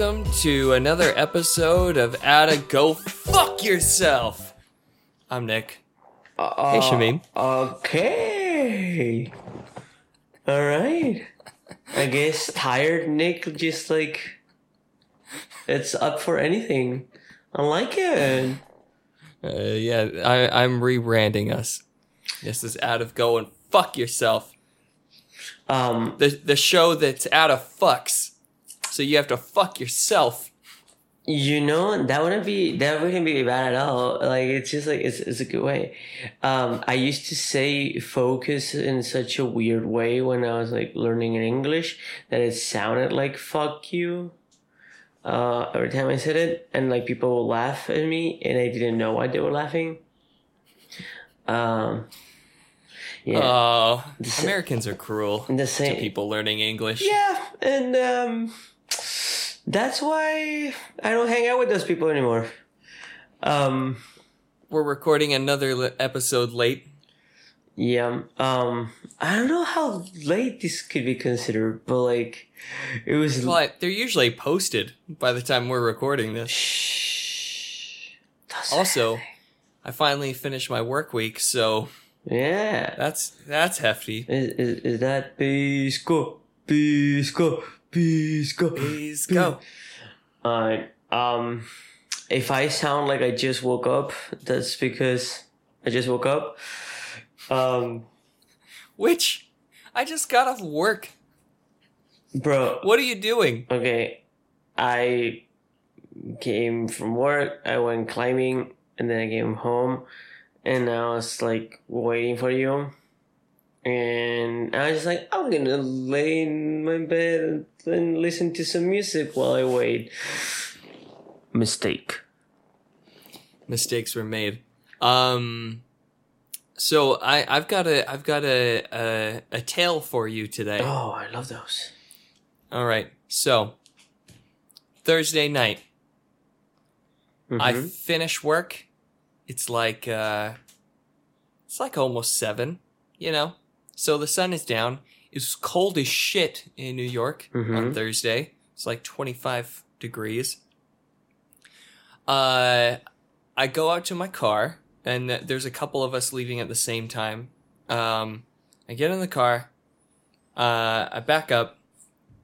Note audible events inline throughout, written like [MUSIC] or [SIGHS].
Welcome to another episode of Outta Go Fuck Yourself. I'm Nick. Uh, Hey, Shamim. Okay. All right. I guess tired Nick just like it's up for anything. I like it. Uh, yeah, I, I'm rebranding us. This is Out of Go and Fuck Yourself. Um, The the show that's out of fucks. So you have to fuck yourself. you know that wouldn't be that wouldn't be bad at all. Like it's just like it's it's a good way. Um, I used to say focus in such a weird way when I was like learning in English that it sounded like fuck you. Uh, every time I said it, and like people would laugh at me, and I didn't know why they were laughing. Um, yeah, Oh, The- Americans are cruel the to people learning English. Yeah, and um, that's why I don't hang out with those people anymore. Um, We're recording another li- episode late. yeah. Um, I don't know how late this could be considered, but like, it was. But they're usually posted by the time we're recording this. Shh. Also. I finally finished my work week, so yeah. that's that's hefty. Is, is, is that Pisco? Pisco? Pisco? Peace go. Alright. Um, if I sound like I just woke up, that's because I just woke up. Um, Which I just got off work. bro. What are you doing? Okay, I came from work. I went climbing, and then I came home, and I was like waiting for you. And I was just like, I'm gonna lay in my bed and listen to some music while I wait. Mistake. Mistakes were made. Um so I I've got a I've got a a, a tale for you today. Oh, I love those. All right. So Thursday night, I Mhm. finish work. It's like uh it's like almost 7, you know. So the sun is down. It's cold as shit in New York on Mhm. Thursday. It's like 25 degrees. Uh I go out to my car and there's a couple of us leaving at the same time. Um I get in the car. Uh I back up.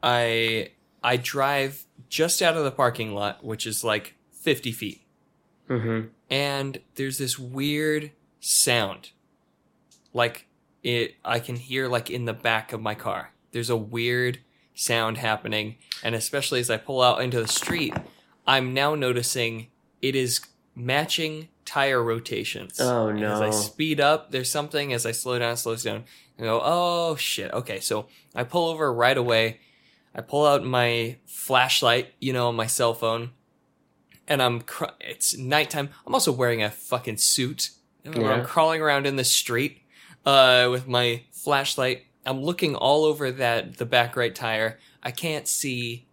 I I drive just out of the parking lot, which is like 50 feet Mhm. and there's this weird sound like it i can hear like in the back of my car there's a weird sound happening and especially as i pull out into the street i'm now noticing it is matching tire rotations Oh, no. as i speed up there's something as i slow down it slows down and go oh shit okay so i pull over right away i pull out my flashlight you know on my cell phone and I'm cr- it's nighttime. I'm also wearing a fucking suit. Yeah. I'm crawling around in the street uh, with my flashlight. I'm looking all over that the back right tire. I can't see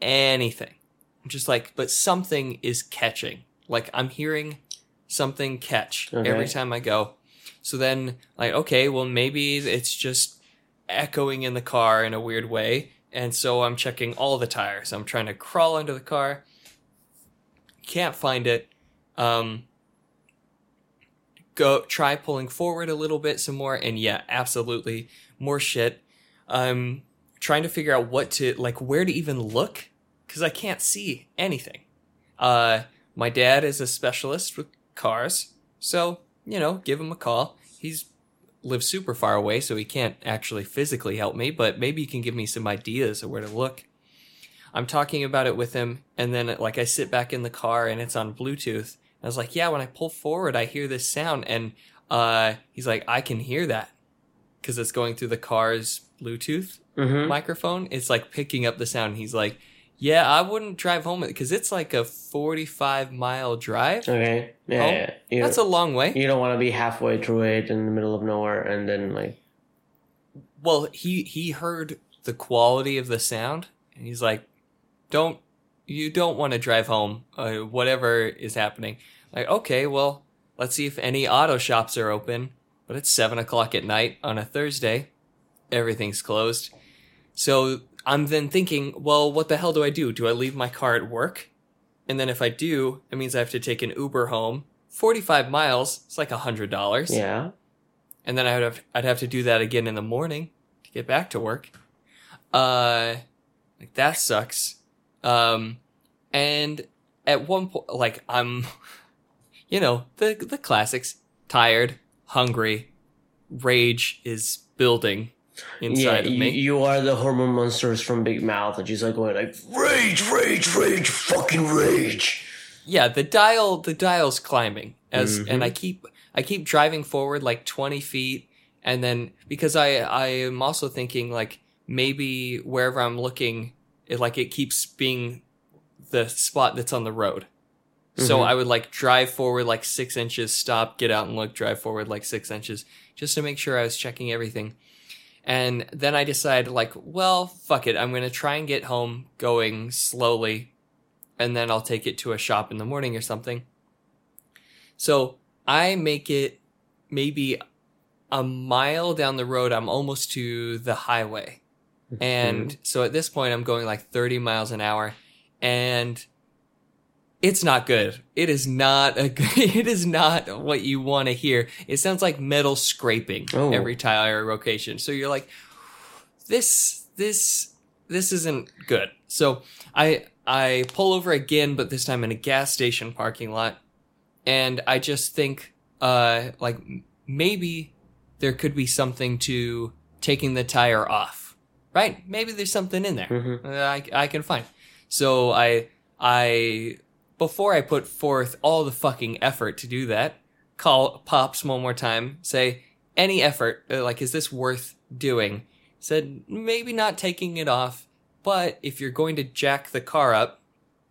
anything. I'm just like, but something is catching. Like I'm hearing something catch Okay. every time I go. So then, like, okay, well maybe it's just echoing in the car in a weird way. And so I'm checking all the tires. I'm trying to crawl under the car can't find it um go try pulling forward a little bit some more and yeah absolutely more shit. Um trying to figure out what to like where to even look because i can't see anything. Uh my dad is a specialist with cars so you know give him a call. He's lives super far away so he can't actually physically help me but maybe he can give me some ideas of where to look. I'm talking about it with him, and then like I sit back in the car and it's on Bluetooth. I was like, "Yeah, when I pull forward, I hear this sound," and uh, he's like, "I can hear that because it's going through the car's Bluetooth Mhm. microphone. It's like picking up the sound." He's like, "Yeah, I wouldn't drive home because it's like a 45 mile drive. Okay. Yeah. Yeah. You, That's a long way." you don't want to be halfway through it in the middle of nowhere and then like. Well, he he heard the quality of the sound, and he's like, "Don't you don't want to drive home, uh, whatever is happening." Like, okay, well, let's see if any auto shops are open. But it's seven o'clock at night on a Thursday. Everything's closed. So I'm then thinking, well, what the hell do I do? Do I leave my car at work? And then if I do, it means I have to take an Uber home. 45 miles, it's like a $100. Yeah. And then I would have, I'd have to do that again in the morning to get back to work. Uh, like that sucks. Um, and at one point, like I'm, [LAUGHS] you know, the, the classics, tired, hungry, rage is building inside yeah, of you, me. you are the hormone monsters from Big Mouth, and she's like going like rage, rage, rage, fucking rage. yeah the dial the dial's climbing as Mhm. and i keep i keep driving forward like 20 feet and then because i i am also thinking like maybe wherever i'm looking it like it keeps being the spot that's on the road so Mhm. i would like drive forward like six inches stop get out and look drive forward like six inches just to make sure i was checking everything and then i decided like well fuck it i'm gonna try and get home going slowly and then I'll take it to a shop in the morning or something. So I make it maybe a mile down the road. I'm almost to the highway. And so at this point, I'm going like 30 miles an hour and it's not good. It is not a [LAUGHS] good, it is not what you want to hear. It sounds like metal scraping Oh. every tire rotation. So you're like, this, this, this isn't good. So I, I pull over again, but this time in a gas station parking lot. And I just think, uh, like maybe there could be something to taking the tire off, right? Maybe there's something in there Mhm. uh, I, I can find. So I, I, before I put forth all the fucking effort to do that, call Pops one more time, say, any effort, uh, like, is this worth doing? Said, maybe not taking it off, but if you're going to jack the car up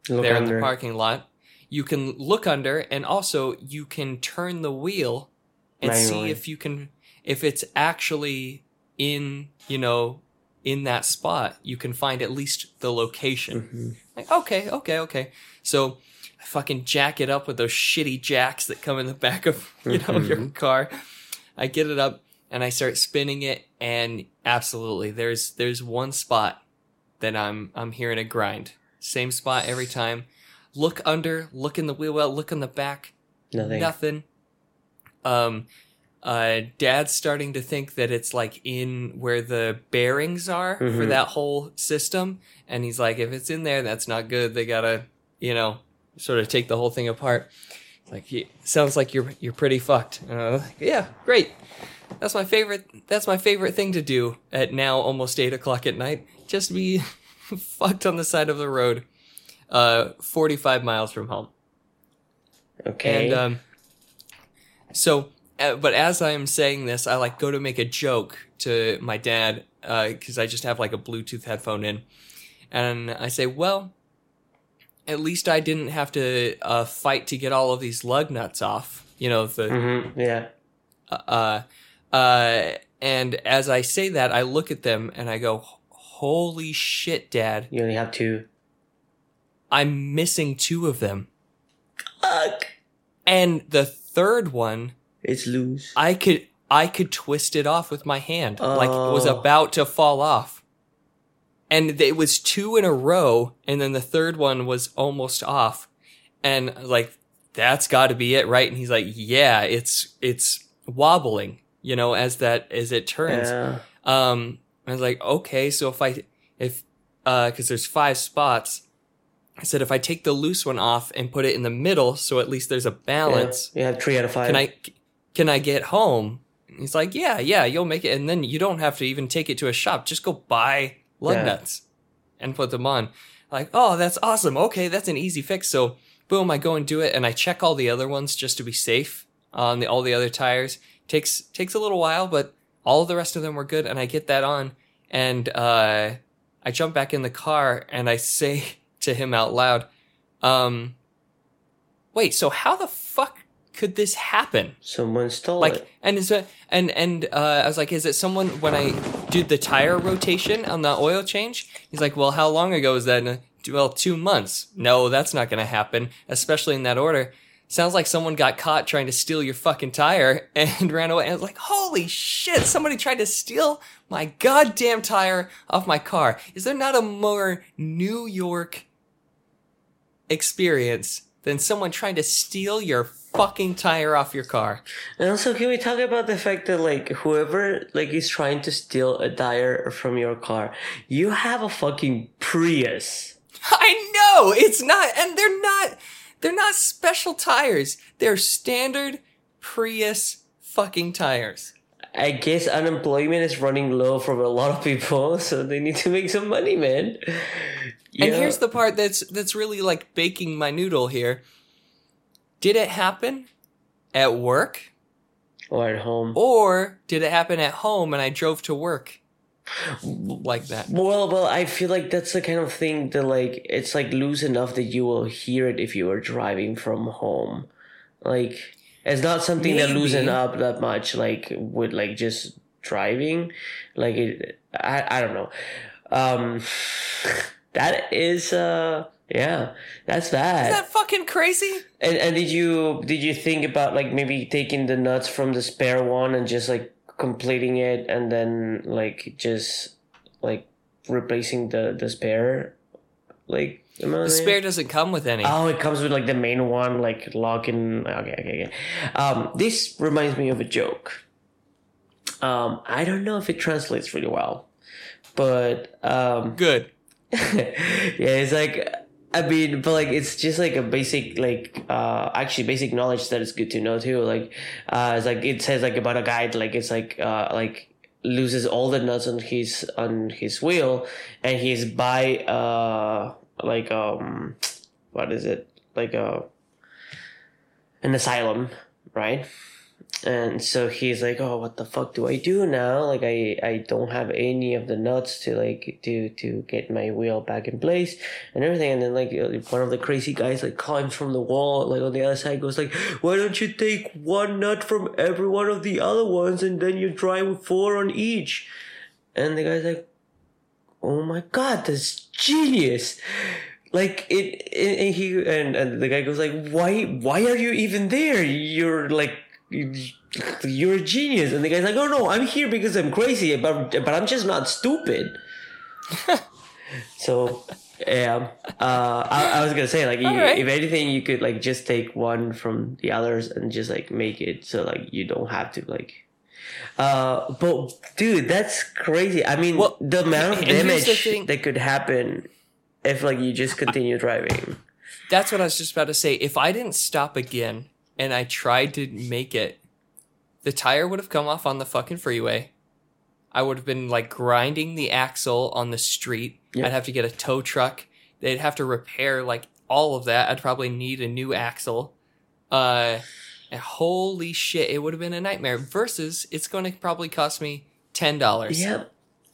Look there in the parking lot, you can look under and also you can turn the wheel and see if you can, if it's actually in, you know, in that spot, you can find at least the location. Mhm. Like, okay, okay, okay. So I fucking jack it up with those shitty jacks that come in the back of, [LAUGHS] you know, your Mhm. car. I get it up and I start spinning it and absolutely there's there's one spot that I'm I'm hearing a grind. Same spot every time. Look under, look in the wheel well, look in the back. Nothing. Nothing. Um uh dad's starting to think that it's like in where the bearings are for Mhm. that whole system. And he's like if it's in there that's not good. They gotta you know sort of take the whole thing apart. Like "Yeah, sounds like you're you're pretty fucked. And I'm like, yeah great. That's my favorite that's my favorite thing to do at now almost eight o'clock at night. Just be [LAUGHS] fucked on the side of the road uh 45 miles from home. Okay. and um, so, but as I'm saying this, I like go to make a joke to my dad because I just have like a Bluetooth headphone in, and I say, "Well, at least I didn't have to uh, fight to get all of these lug nuts off." You know the Mhm. Yeah. uh, uh, and as I say that, I look at them and I go, "Holy shit, Dad! You only have two. I'm missing two of them." Fuck. And the third one It's loose. I could I could twist it off with my hand, like it was Oh. about to fall off. And it was two in a row, and then the third one was almost off. And like, that's got to be it, right? And he's like, "Yeah, it's it's wobbling, you know, as that as it turns." yeah. Um, I was like, okay, so if I, if, uh, cause there's five spots, I said, if I take the loose one off and put it in the middle, so at least there's a balance, Yeah. Have three out of five. can I, can I get home? And He's like, yeah, yeah, you'll make it. And then you don't have to even take it to a shop. Just go buy lug Yeah. nuts and put them on. Like, oh, that's awesome. Okay. That's an easy fix. So boom, I go and do it and I check all the other ones just to be safe on the, all the other tires. Takes, takes a little while, but all the rest of them were good. And I get that on and, uh, I jump back in the car and I [LAUGHS] say to him out loud, um, wait, so how the could this happen? Someone stole like it. and is it and and uh, I was like, is it someone when I did the tire rotation on the oil change? He's like, well, how long ago was that? Well, two months. No, that's not going to happen, especially in that order. Sounds like someone got caught trying to steal your fucking tire [LAUGHS] and ran away. And I was like, holy shit, somebody tried to steal my goddamn tire off my car. Is there not a more New York experience than someone trying to steal your fucking tire off your car? And also, can we talk about the fact that like whoever like is trying to steal a tire from your car, you have a fucking Prius. [LAUGHS] I know it's not, and they're not. They're not special tires. They're standard Prius fucking tires. I guess unemployment is running low for a lot of people, [LAUGHS] so they need to make some money, man. And here's the part that's that's really like baking my noodle here. Did it happen at work or at home, or did it happen at home and I drove to work? like that. Well, well, I feel like that's the kind of thing that like it's like loose enough that you will hear it if you are driving from home. Like it's not something Maybe. that loosen up that much like with like just driving. Like it I I don't know. Um [LAUGHS] that is uh yeah, that's bad. Is that fucking crazy? And and did you did you think about like maybe taking the nuts from the spare one and just like completing it and then like just like replacing the the spare? Like the spare doesn't come with any. Oh it comes with like the main one like locking okay okay okay. Um this reminds me of a joke. Um i don't know if it translates really well but um good. [LAUGHS] yeah it's like I mean, but like it's just like a basic like uh actually basic knowledge that is good to know too. Like uh it's like it says like about a guy like it's like uh like loses all the nuts on his on his wheel and he's by uh like um what is it? Like uh, an asylum, right? And so he's like oh what the fuck do i do now? Like i i don't have any of the nuts to like to to get my wheel back in place and everything. And then like one of the crazy guys like climbs from the wall like on the other side goes like why don't you take one nut from every one of the other ones and then you drive with four on each? And the guy's like oh my god that's genius. Like it, it, he and, and the guy goes like why why are you even there? You're like you're a genius. And the guy's like, oh no, I'm here because I'm crazy, but, but I'm just not stupid. so, yeah, uh, I, I, was gonna say like, you, right. if anything, you could like just take one from the others and just like make it so like you don't have to like. Uh, but dude, that's crazy. I mean, well, the amount of damage that could happen if like you just continue driving. That's what I was just about to say. If I didn't stop again and I tried to make it, the tire would have come off on the fucking freeway. I would have been like grinding the axle on the street. Yep. I'd have to get a tow truck. They'd have to repair like all of that. I'd probably need a new axle. Uh, and holy shit, it would have been a nightmare. Versus, it's going to probably cost me ten dollars. Yep.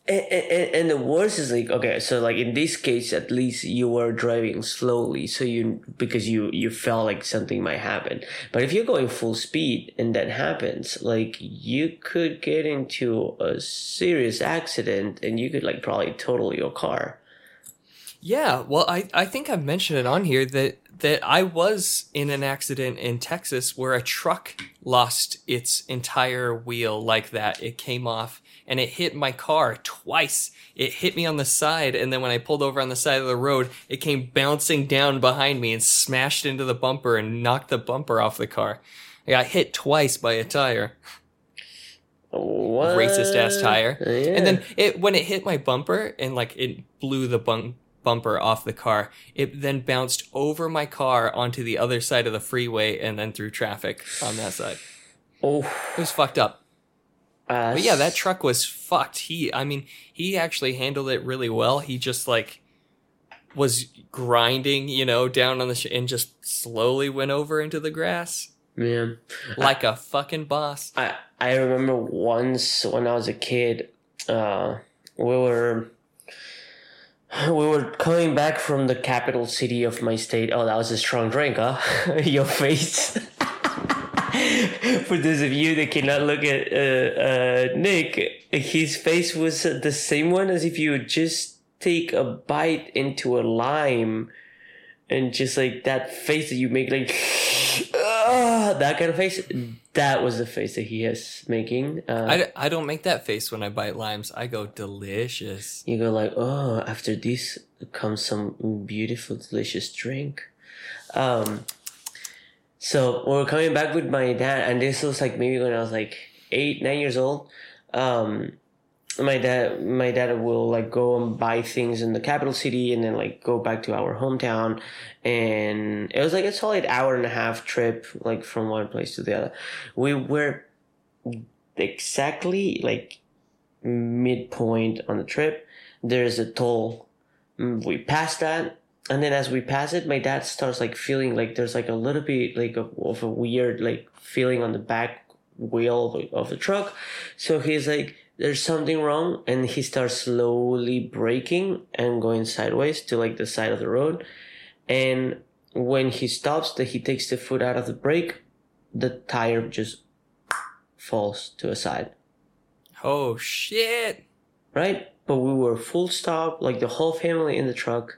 And, and, the worst is like okay so like in this case at least you were driving slowly so you because you you felt like something might happen. But if you're going full speed and that happens like you could get into a serious accident and you could like probably total your car yeah well i i think i've mentioned it on here that that i was in an accident in texas where a truck lost its entire wheel like that it came off and it hit my car twice. It hit me on the side, and then when I pulled over on the side of the road, it came bouncing down behind me and smashed into the bumper and knocked the bumper off the car. I got hit twice by a tire. What? Racist ass tire. Yeah. And then it when it hit my bumper and like it blew the bump bumper off the car. It then bounced over my car onto the other side of the freeway and then through traffic on that side. Oh, it was fucked up. Uh, but yeah, that truck was fucked. He, I mean, he actually handled it really well. He just like was grinding, you know, down on the sh- and just slowly went over into the grass. Man, like I, a fucking boss. I I remember once when I was a kid, uh, we were we were coming back from the capital city of my state. Oh, that was a strong drink, huh? [LAUGHS] Your face. [LAUGHS] For those of you that cannot look at uh, uh, Nick, his face was the same one as if you just take a bite into a lime and just like that face that you make like [LAUGHS] oh, that kind of face. That was the face that he is making. Uh, I, I don't make that face when I bite limes. I go delicious. you go like, oh, after this comes some beautiful, delicious drink. Um, so we're coming back with my dad, and this was like maybe when I was like eight, nine years old. Um, my dad, my dad will like go and buy things in the capital city, and then like go back to our hometown, and it was like a solid hour and a half trip, like from one place to the other. We were exactly like midpoint on the trip. There's a toll. Mm, We passed that, and then as we pass it, my dad starts like feeling like there's like a little bit like of, a weird like feeling on the back wheel of of the truck. So he's like, "There's something wrong," and he starts slowly braking and going sideways to like the side of the road. And when he stops, that he takes the foot out of the brake, the tire just falls to a side Oh shit! right? But we were full stop, like the whole family in the truck,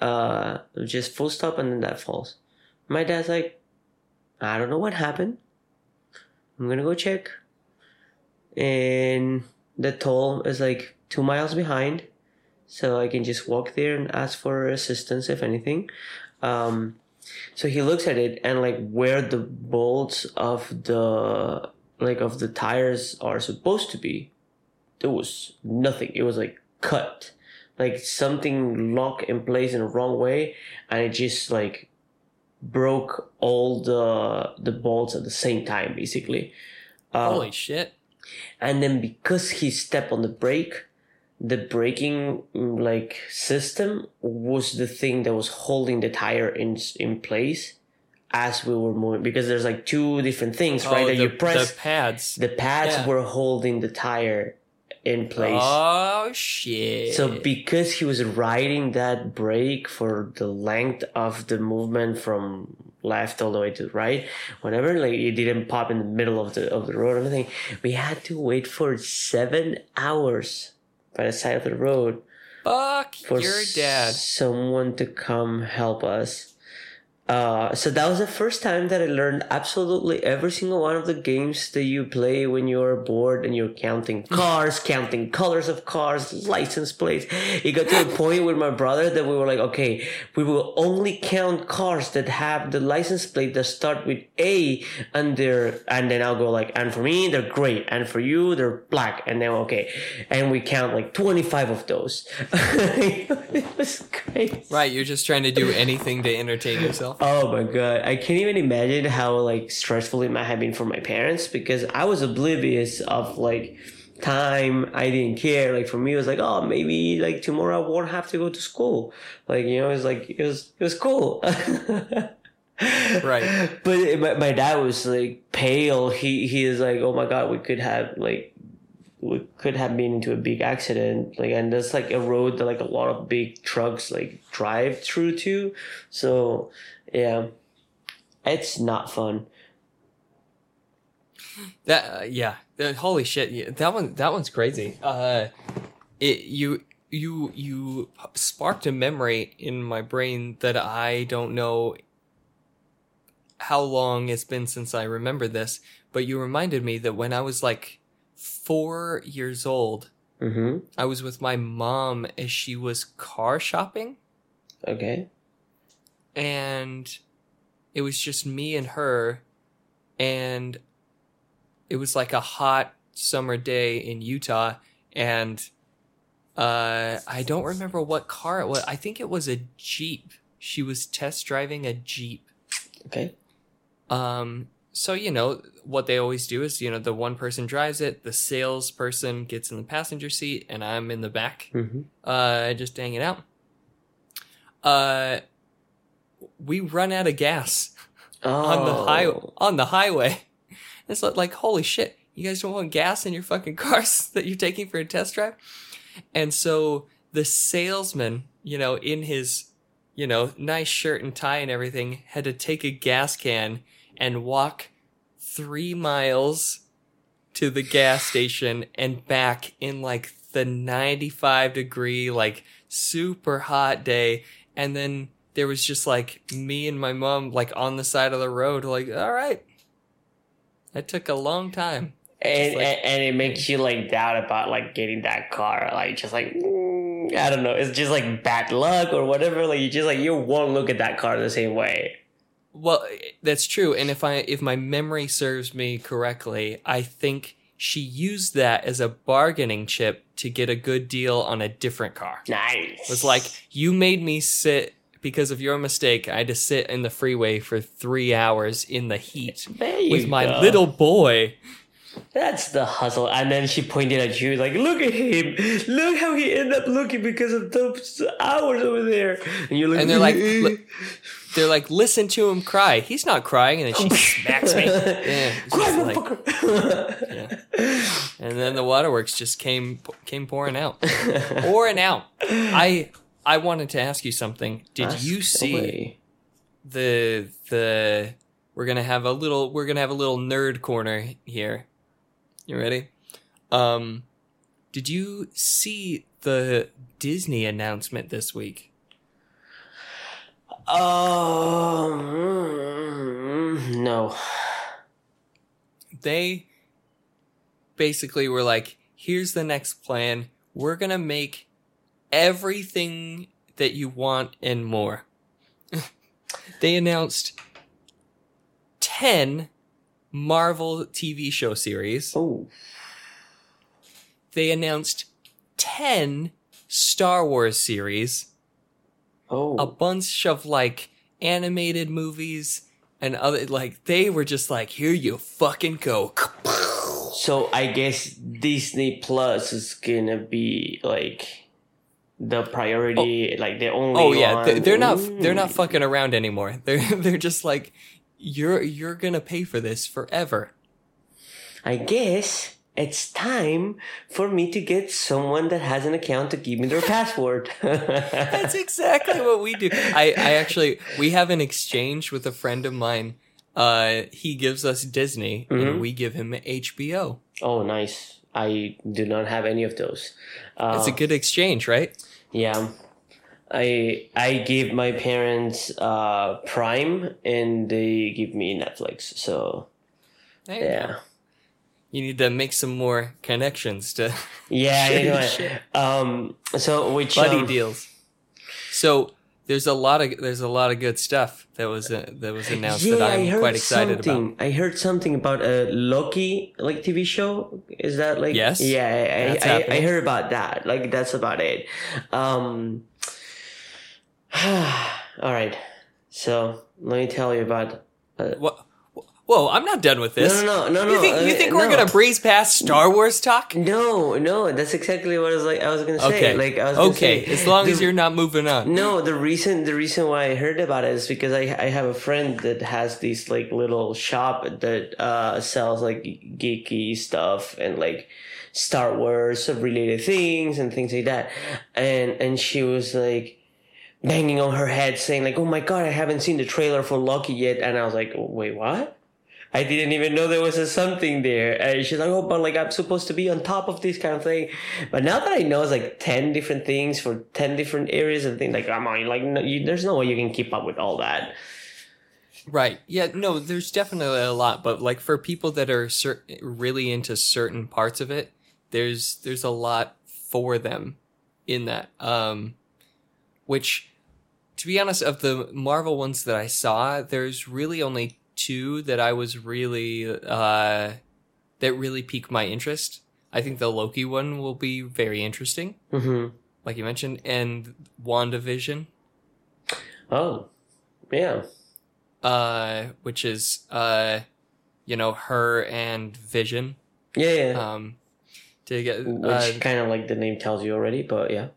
uh, just full stop, and then that falls. My dad's like, I don't know what happened. I'm gonna go check. And the toll is like two miles behind, so I can just walk there and ask for assistance if anything. Um, so he looks at it and like where the bolts of the like of the tires are supposed to be, there was nothing. It was like cut, like something locked in place in the wrong way, and it just like broke all the the bolts at the same time, basically. Uh, Holy shit! And then because he stepped on the brake, the braking mm, like system was the thing that was holding the tire in in place as we were moving. Because there's like two different things, right? oh, that the, you press the pads. the pads Yeah. were holding the tire in place. Oh shit! So because he was riding that brake for the length of the movement from left all the way to right, whenever like it didn't pop in the middle of the of the road or anything, we had to wait for seven hours by the side of the road fuck for your dad. someone to come help us. Uh, so that was the first time that I learned absolutely every single one of the games that you play when you're bored and you're counting cars, [LAUGHS] counting colors of cars, license plates. It got to a point with my brother that we were like, okay, we will only count cars that have the license plate that start with A and they're, and then I'll go like, and for me, they're great. And for you, they're black. And then, okay. And we count like 25 of those. [LAUGHS] it was great. Right, you're just trying to do anything to entertain yourself. Oh my god, I can't even imagine how like stressful it might have been for my parents because I was oblivious of like time. I didn't care. Like for me, it was like, oh, maybe like tomorrow I won't have to go to school. Like you know, it's like it was it was cool. Right. [LAUGHS] But my, my dad was like pale. He he is like, oh my god, we could have like could have been into a big accident. Like, and that's like a road that like a lot of big trucks like drive through to. So yeah, it's not fun. That uh, yeah, Uh, holy shit, yeah, that one that one's crazy. Uh, it you you you sparked a memory in my brain that I don't know how long it's been since I remember this, but you reminded me that when I was like four years old, Mm-hmm. I was with my mom as she was car shopping. Okay. and it was just me and her and it was like a hot summer day in Utah and uh I don't remember what car it was. I think it was a Jeep. She was test driving a Jeep. Okay. Um so you know what they always do is you know the one person drives it, the salesperson gets in the passenger seat and I'm in the back Mm-hmm. uh, just hanging out. Uh, we run out of gas Oh. on the high on the highway. It's like, like, holy shit! You guys don't want gas in your fucking cars [LAUGHS] that you're taking for a test drive. And so the salesman, you know, in his, you know, nice shirt and tie and everything, had to take a gas can and walk three miles to the gas station and back in like the 95 degree, like super hot day. And then there was just like me and my mom like on the side of the road, like, all right. That took a long time. and, like- and and it makes you like doubt about like getting that car like just like mm, i don't know it's just like bad luck or whatever like you just like you won't look at that car the same way Well, eh, that's true. And if I if my memory serves me correctly, I think she used that as a bargaining chip to get a good deal on a different car. nice It was like, you made me sit because of your mistake. I had to sit in the freeway for three hours in the heat with my go. little boy. that's the hustle and then she pointed at you like look at him look how he ended up looking because of those hours over there and you're like And they're like, [LAUGHS] "Look, They're like, listen to him cry. He's not crying, and then she [LAUGHS] smacks me. Yeah, Cry, like- motherfucker. yeah. And then the waterworks just came came pouring out, pouring out. I I wanted to ask you something. Did Ask you see away. the the? We're gonna have a little. We're gonna have a little nerd corner here. You ready? Um, did you see the Disney announcement this week? Um, no. they basically were like, here's the next plan. We're going to make everything that you want and more. [LAUGHS] they announced 10 Marvel TV show series. Oh, They announced 10 Star Wars series, oh. a bunch of like animated movies and other like they were just like here you fucking go. [LAUGHS] So I guess Disney Plus is gonna be like the priority, oh. like the only. Oh yeah, they're not they're not fucking around anymore. [LAUGHS] They're they're just like you're you're gonna pay for this forever. I guess it's time for me to get someone that has an account to give me their password. [LAUGHS] That's [LAUGHS] exactly what we do. I I actually we have an exchange with a friend of mine. Uh, he gives us Disney Mhm. and we give him HBO. oh, nice. I do not have any of those. Uh, It's a good exchange, right? Yeah. I I gave my parents uh Prime and they give me Netflix. So yeah. go. You need to make some more connections to Yeah, you [LAUGHS] know Um so which buddy um, deals. So there's a lot of there's a lot of good stuff that was uh, that was announced that I'm quite excited about. something. I heard something about a Loki like TV show. Is that like Yes. Yeah, I I, I, I heard about that. Like that's about it. Um [SIGHS] all right. So let me tell you about What? Whoa, I'm not done with this. No, no, no, no, You no. think you uh, think we're no. gonna breeze past Star Wars talk? No, no, that's exactly what I was like. I was gonna say. Okay, Like I was okay. say, As long the- as you're not moving on. No, the reason the reason why I heard about it is because I I have a friend that has these like little shop that uh sells like geeky stuff and like Star Wars related things and things like that. And and she was like banging on her head saying like, "Oh my god, I haven't seen the trailer for Loki yet." And I was like, "Wait, what?" I didn't even know there was a something there. And she's like, oh, but like I'm supposed to be on top of this kind of thing. But now that I know it's like 10 different things for 10 different areas and things, like, I'm on, like, no, you, there's no way you can keep up with all that. Right. Yeah. No. There's definitely a lot, but like for people that are cer- really into certain parts of it, there's there's a lot for them in that. Um, which, to be honest, of the Marvel ones that I saw, there's really only two that I was really uh that really piqued my interest. I think the Loki one will be very interesting, hmm like you mentioned, and WandaVision. Oh, yeah. uh, which is uh, you know, her and Vision. Yeah, yeah. Um, to get Which uh, kind of like the name tells you already, but yeah.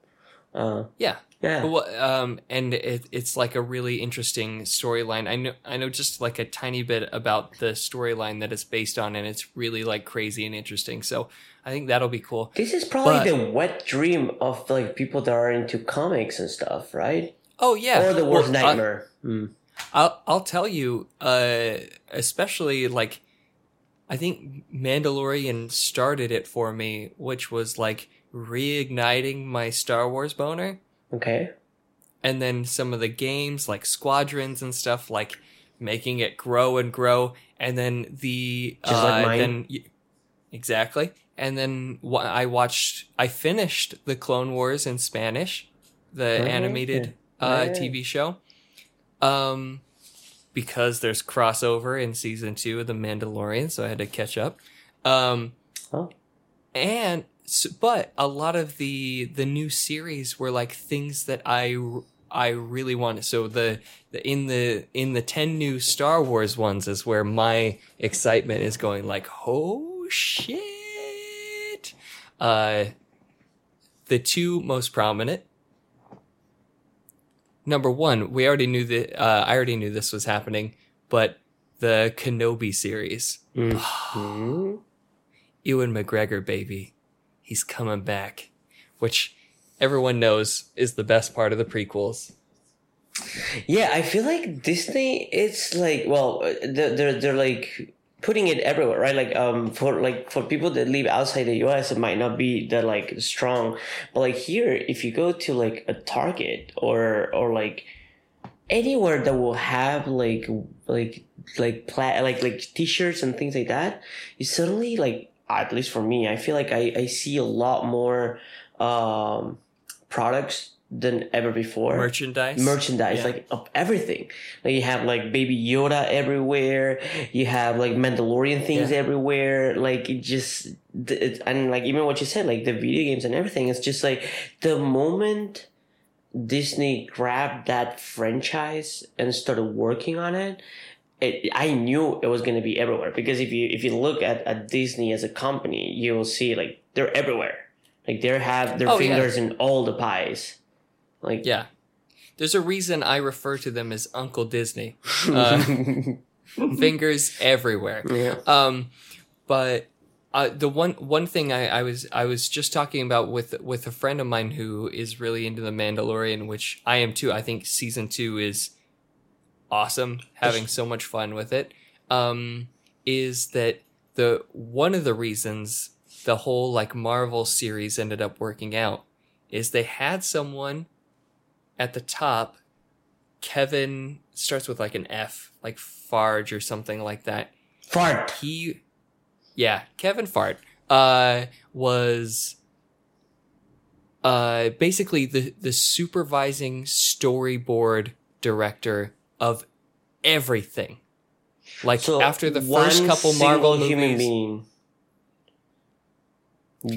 Uh, yeah, yeah. Well, um, and it, it's like a really interesting storyline. I know, I know, just like a tiny bit about the storyline that it's based on, and it's really like crazy and interesting. So I think that'll be cool. This is probably but- the wet dream of like people that are into comics and stuff, right? Oh yeah, Or the worst Well, I- nightmare. Mm. I'll I'll tell you, uh, especially like, I think Mandalorian started it for me, which was like reigniting my Star Wars boner. Okay. and then some of the games like Squadrons and stuff, like making it grow and grow, and then the Just like uh, mine. then exactly, and then I watched, I finished the Clone Wars in Spanish, the Oh, animated uh. TV show, um, because there's crossover in season two of The Mandalorian, so I had to catch up. Um, Oh. and s but a lot of the the new series were like things that I I really wanted. So the, the in the in the ten new Star Wars ones is where my excitement is going. Like, oh shit! Uh, the two most prominent. Number one, we already knew that. Uh, I already knew this was happening, but the Kenobi series. Mhm. Ewan McGregor, baby. He's coming back. Which everyone knows is the best part of the prequels. Yeah, I feel like Disney. It's like well, uh, they're they're, they're like putting it everywhere, right? Like um for like for people that live outside the U.S., it might not be that like strong, but like here, if you go to like a Target or or like anywhere that will have like like like pla- like like t-shirts and things like that, you suddenly like at least for me, I feel like I I see a lot more um products than ever before Merchandise. merchandise Yeah. like of everything like you have like baby yoda everywhere you have like mandalorian things Yeah. everywhere like it just it, and like even what you said like the video games and everything it's just like the moment disney grabbed that franchise and started working on it it, I knew it was going to be everywhere because if you if you look at, at Disney as a company, you will see like they're everywhere. Like they have their Oh, yeah. fingers in all the pies. Like Yeah. There's a reason I refer to them as Uncle Disney. [LAUGHS] Uh, Fingers everywhere. yeah. Um, but uh, the one one thing I, I was I was just talking about with with a friend of mine who is really into the Mandalorian, which I am too. I think season two is awesome, having so much fun with it. Um, is that the one of the reasons the whole like Marvel series ended up working out is they had someone at the top. Kevin starts with like an F, like Farge or something like that Fart. he yeah kevin fart uh was uh basically the the supervising storyboard director of everything like So after the first couple marvel single human being,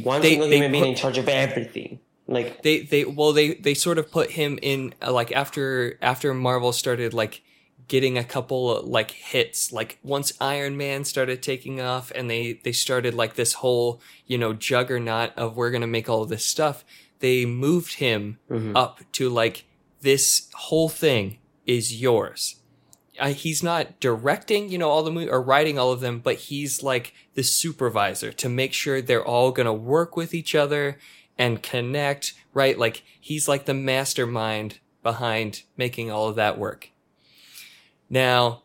one They- single they human being in charge of everything. Like they they well they they sort of put him in uh, like after after marvel started like getting a couple like hits like once iron man started taking off and they they started like this whole you know juggernaut of we're gonna make all this stuff they moved him Mhm. up to like this whole thing is yours uh, he's not directing, you know, all the mo- or writing all of them, but he's like the supervisor to make sure they're all gonna work with each other and connect, right? Like he's like the mastermind behind making all of that work. Now,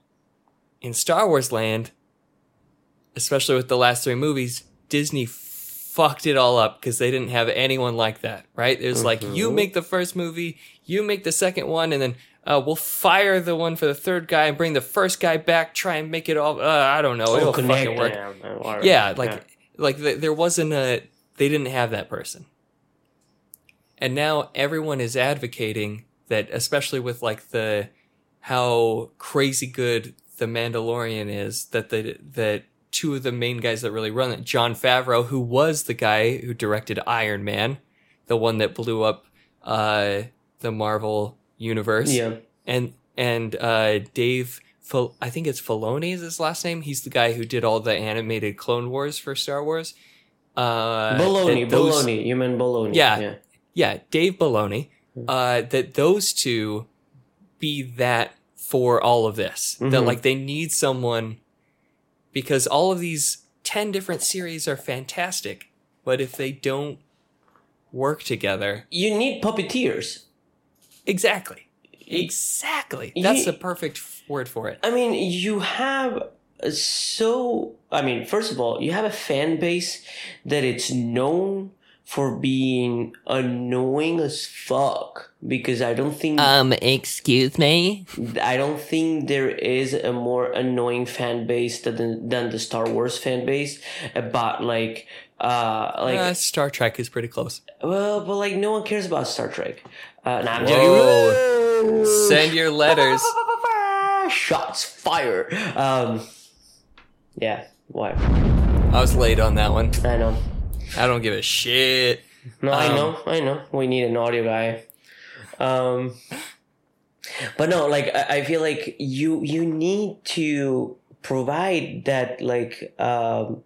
in Star Wars land, especially with the last three movies, Disney fucked it all up because they didn't have anyone like that, right? It was like you Mhm. make the first movie, you make the second one, and then uh, we'll fire the one for the third guy and bring the first guy back. Try and make it all. Uh, I don't know. oh, It'll connect fucking work. them and whatever. Yeah, like like there wasn't a. They didn't have that person. And now everyone is advocating that, especially with like the how crazy good the Mandalorian is, that the that two of the main guys that really run it, Jon Favreau, who was the guy who directed Iron Man, the one that blew up uh, the Marvel universe, yeah. and and uh, Dave, Fil- I think it's Filoni is his last name. He's the guy who did all the animated Clone Wars for Star Wars. Uh, Baloney, those- bologna. You mean Baloney? Yeah. yeah. yeah, Dave Baloney, Hmm. uh, that those two be that for all of this. That Mhm. like they need someone because all of these 10 different series are fantastic, but if they don't work together, You need puppeteers. Exactly. Exactly. That's Ye- the perfect word for it. I mean, you have so. I mean, first of all, you have a fan base that it's known for being annoying as fuck because I don't think Um, excuse me? I don't think there is a more annoying fan base than than the Star Wars fan base about like uh like Uh, Star Trek is pretty close. well but like no one cares about Star Trek. Uh, nah, I'm joking. Send your letters. Shots fire. Um, yeah. What? I was late on that one. I know. I don't give a shit. No, I Um, know, I know. We need an audio guy. Um, but no, like I, I feel like you you need to provide that like um,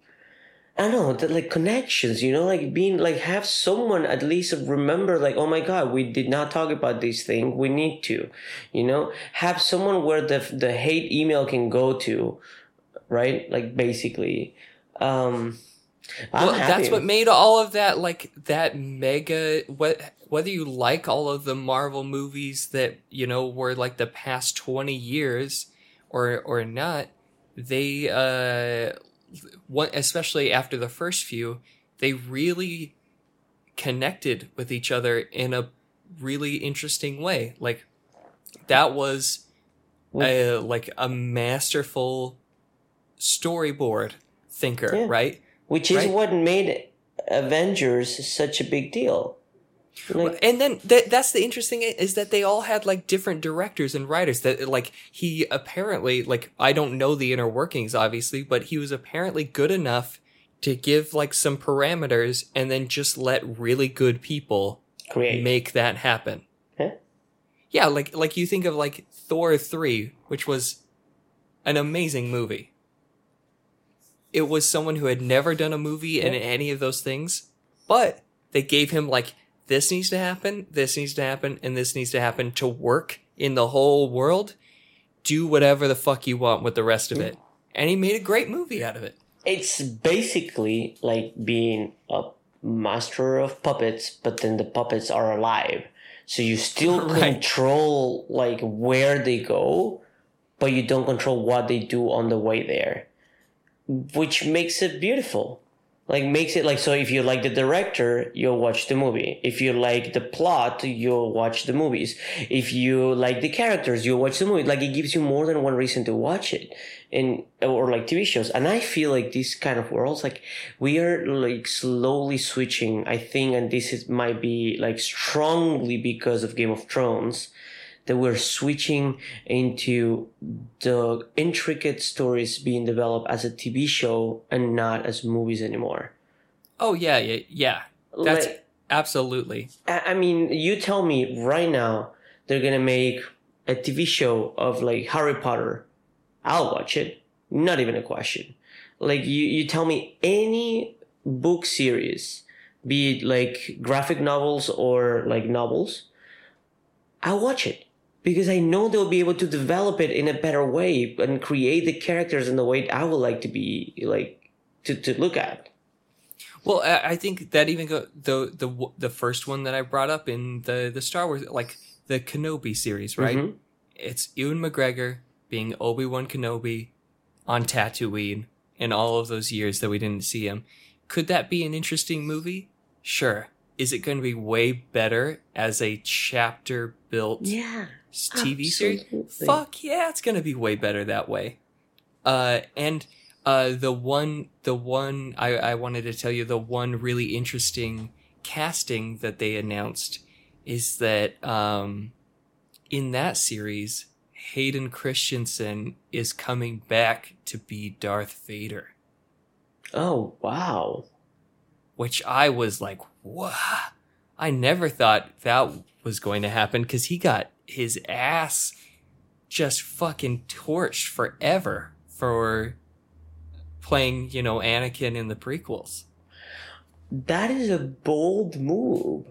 I don't know that like connections. You know, like being like have someone at least remember like oh my god we did not talk about this thing. We need to, you know, have someone where the the hate email can go to, right? Like basically. Um, I'm well, happy. that's what made all of that like that mega what whether you like all of the Marvel movies that you know were like the past 20 years or or not they uh one especially after the first few they really connected with each other in a really interesting way like that was a like a masterful storyboard thinker Yeah. right which is Right. what made Avengers such a big deal. Like, and then th- that's the interesting is that they all had like different directors and writers that like he apparently like i don't know the inner workings obviously but he was apparently good enough to give like some parameters and then just let really good people create. make that happen Huh? yeah like like you think of like thor 3 which was an amazing movie it was someone who had never done a movie in any of those things but they gave him like this needs to happen this needs to happen and this needs to happen to work in the whole world do whatever the fuck you want with the rest of it and he made a great movie out of it It's basically like being a master of puppets, but then the puppets are alive. So you still [LAUGHS] Right. control like where they go, but you don't control what they do on the way there. Which makes it beautiful. Like makes it like so if you like the director, you'll watch the movie. If you like the plot, you'll watch the movies. If you like the characters, you'll watch the movie. Like it gives you more than one reason to watch it. And or like TV shows. And I feel like these kind of worlds, like we are like slowly switching, I think, and this is might be like strongly because of Game of Thrones that we're switching into the intricate stories being developed as a TV show and not as movies anymore. oh yeah yeah yeah that's Like, absolutely I I mean, you tell me right now they're gonna make a TV show of like Harry Potter. I'll watch it. Not even a question. Like you, you tell me any book series, be it like graphic novels or like novels, I'll watch it because I know they'll be able to develop it in a better way and create the characters in the way I would like to be like to, to look at. Well, I think that even go the the the first one that I brought up in the the Star Wars like the Kenobi series, right? Mhm. It's Ewan McGregor being Obi Wan Kenobi on Tatooine in all of those years that we didn't see him. Could that be an interesting movie? Sure. Is it going to be way better as a chapter built Yeah. TV series? Fuck yeah, it's gonna be way better that way. Uh, and uh, the one, the one I, I wanted to tell you, the one really interesting casting that they announced is that um, in that series, Hayden Christensen is coming back to be Darth Vader, Oh wow. which I was like, what? I never thought that was going to happen because he got his ass just fucking torched forever for playing, you know, Anakin in the prequels. That is a bold move.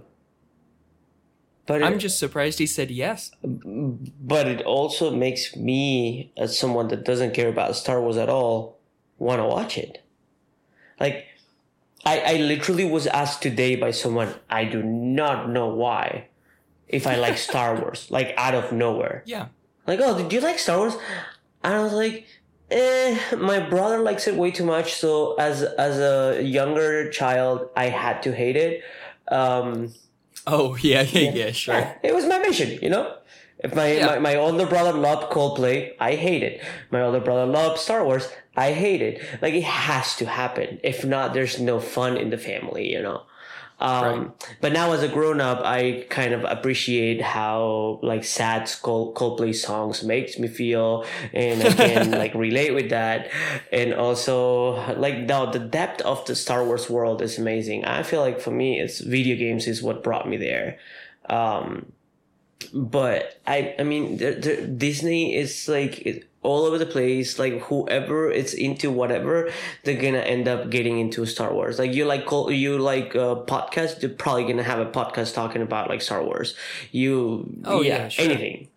But I'm it, just surprised he said yes. but it also makes me, as someone that doesn't care about Star Wars at all, want to watch it. Like, I, I literally was asked today by someone I do not know why if I like Star Wars, [LAUGHS] like out of nowhere. Yeah. Like, oh, did you like Star Wars? And I was like, eh, my brother likes it way too much. So as as a younger child, I had to hate it. Um, Oh [LAUGHS] yeah, yeah, yeah, sure. yeah, [LAUGHS] it was my mission, you know. If my, Yeah. my my older brother loved Coldplay, I hate it. My older brother loved Star Wars, I hate it. Like it has to happen. If not, there's no fun in the family, you know. Um, But now, as a grown up, I kind of appreciate how like sad Cold- Coldplay songs makes me feel, and I can [LAUGHS] like relate with that. And also, like the the depth of the Star Wars world is amazing. I feel like for me, it's video games is what brought me there. Um, but I, I mean, the, the, Disney is like it, all over the place. Like whoever is into whatever, they're gonna end up getting into Star Wars. Like you like call- you like uh, podcast, they're probably gonna have a podcast talking about like Star Wars. You, Oh, yeah, sure. anything.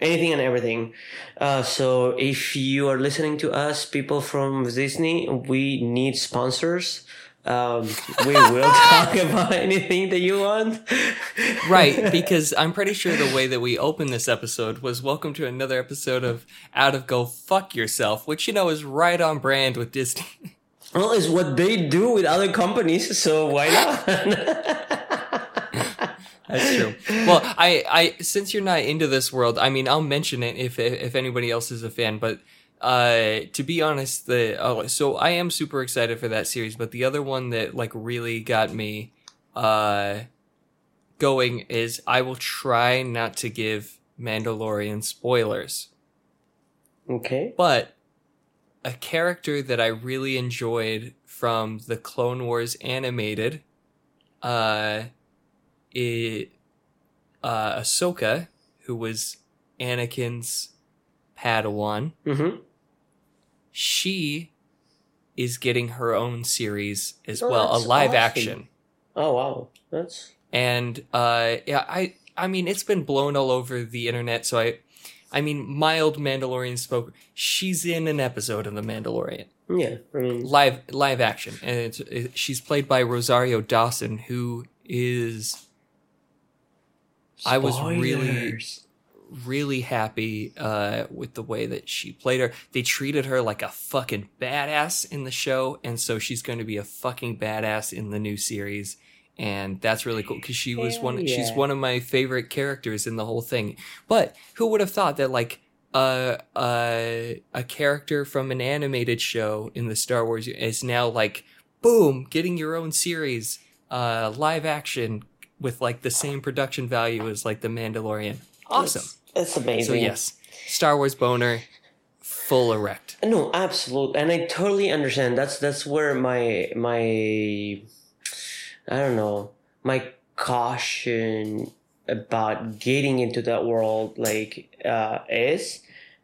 Anything and everything. Uh, so if you are listening to us, people from Disney, we need sponsors. Um, we will [LAUGHS] talk about anything that you want. right, [LAUGHS] because I'm pretty sure the way that we opened this episode was welcome to another episode of Out of Go Fuck Yourself, which you know is right on brand with Disney. Well, it's what they do with other companies, so why not? [LAUGHS] That's true. Well, I, I since you're not into this world, I mean, I'll mention it if if anybody else is a fan. But uh, to be honest, the oh, so I am super excited for that series. But the other one that like really got me uh going is I will try not to give Mandalorian spoilers, okay. but a character that I really enjoyed from the Clone Wars animated, uh, it, uh, Ahsoka, who was Anakin's Padawan, Mm-hmm. She is getting her own series as Oh, well, a live awesome. action. Oh wow, that's and uh yeah i i mean it's been blown all over the internet so i i mean mild mandalorian spoke she's in an episode of the mandalorian yeah. I mean, live live action and it's, it, she's played by rosario dawson who is I was really- spoilers. Really happy uh with the way that she played her they treated her like a fucking badass in the show and so she's going to be a fucking badass in the new series and that's really cool because she was Hell one she's one of my favorite characters in the whole thing but who would have thought that like uh, uh, a character from an animated show in the Star Wars is now like, boom, getting your own series, uh, live action with like the same production value as like the Mandalorian. Awesome. It's amazing. So yes, Star Wars boner, full erect. No, absolutely, and I totally understand. That's that's where my my I don't know my caution about getting into that world like uh, is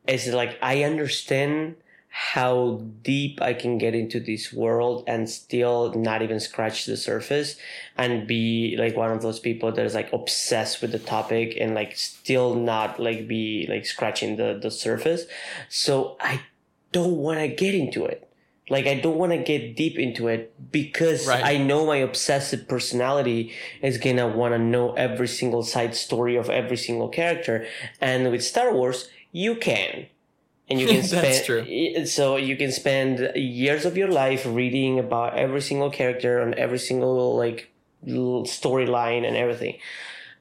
is like I understand how deep I can get into this world and still not even scratch the surface and be like one of those people that is like obsessed with the topic and like still not like be like scratching the the surface so I don't want to get into it. Like I don't want to get deep into it because Right. I know my obsessive personality is gonna want to know every single side story of every single character. And with Star Wars, you can. And you [LAUGHS] can spend so you can spend years of your life reading about every single character on every single like storyline and everything.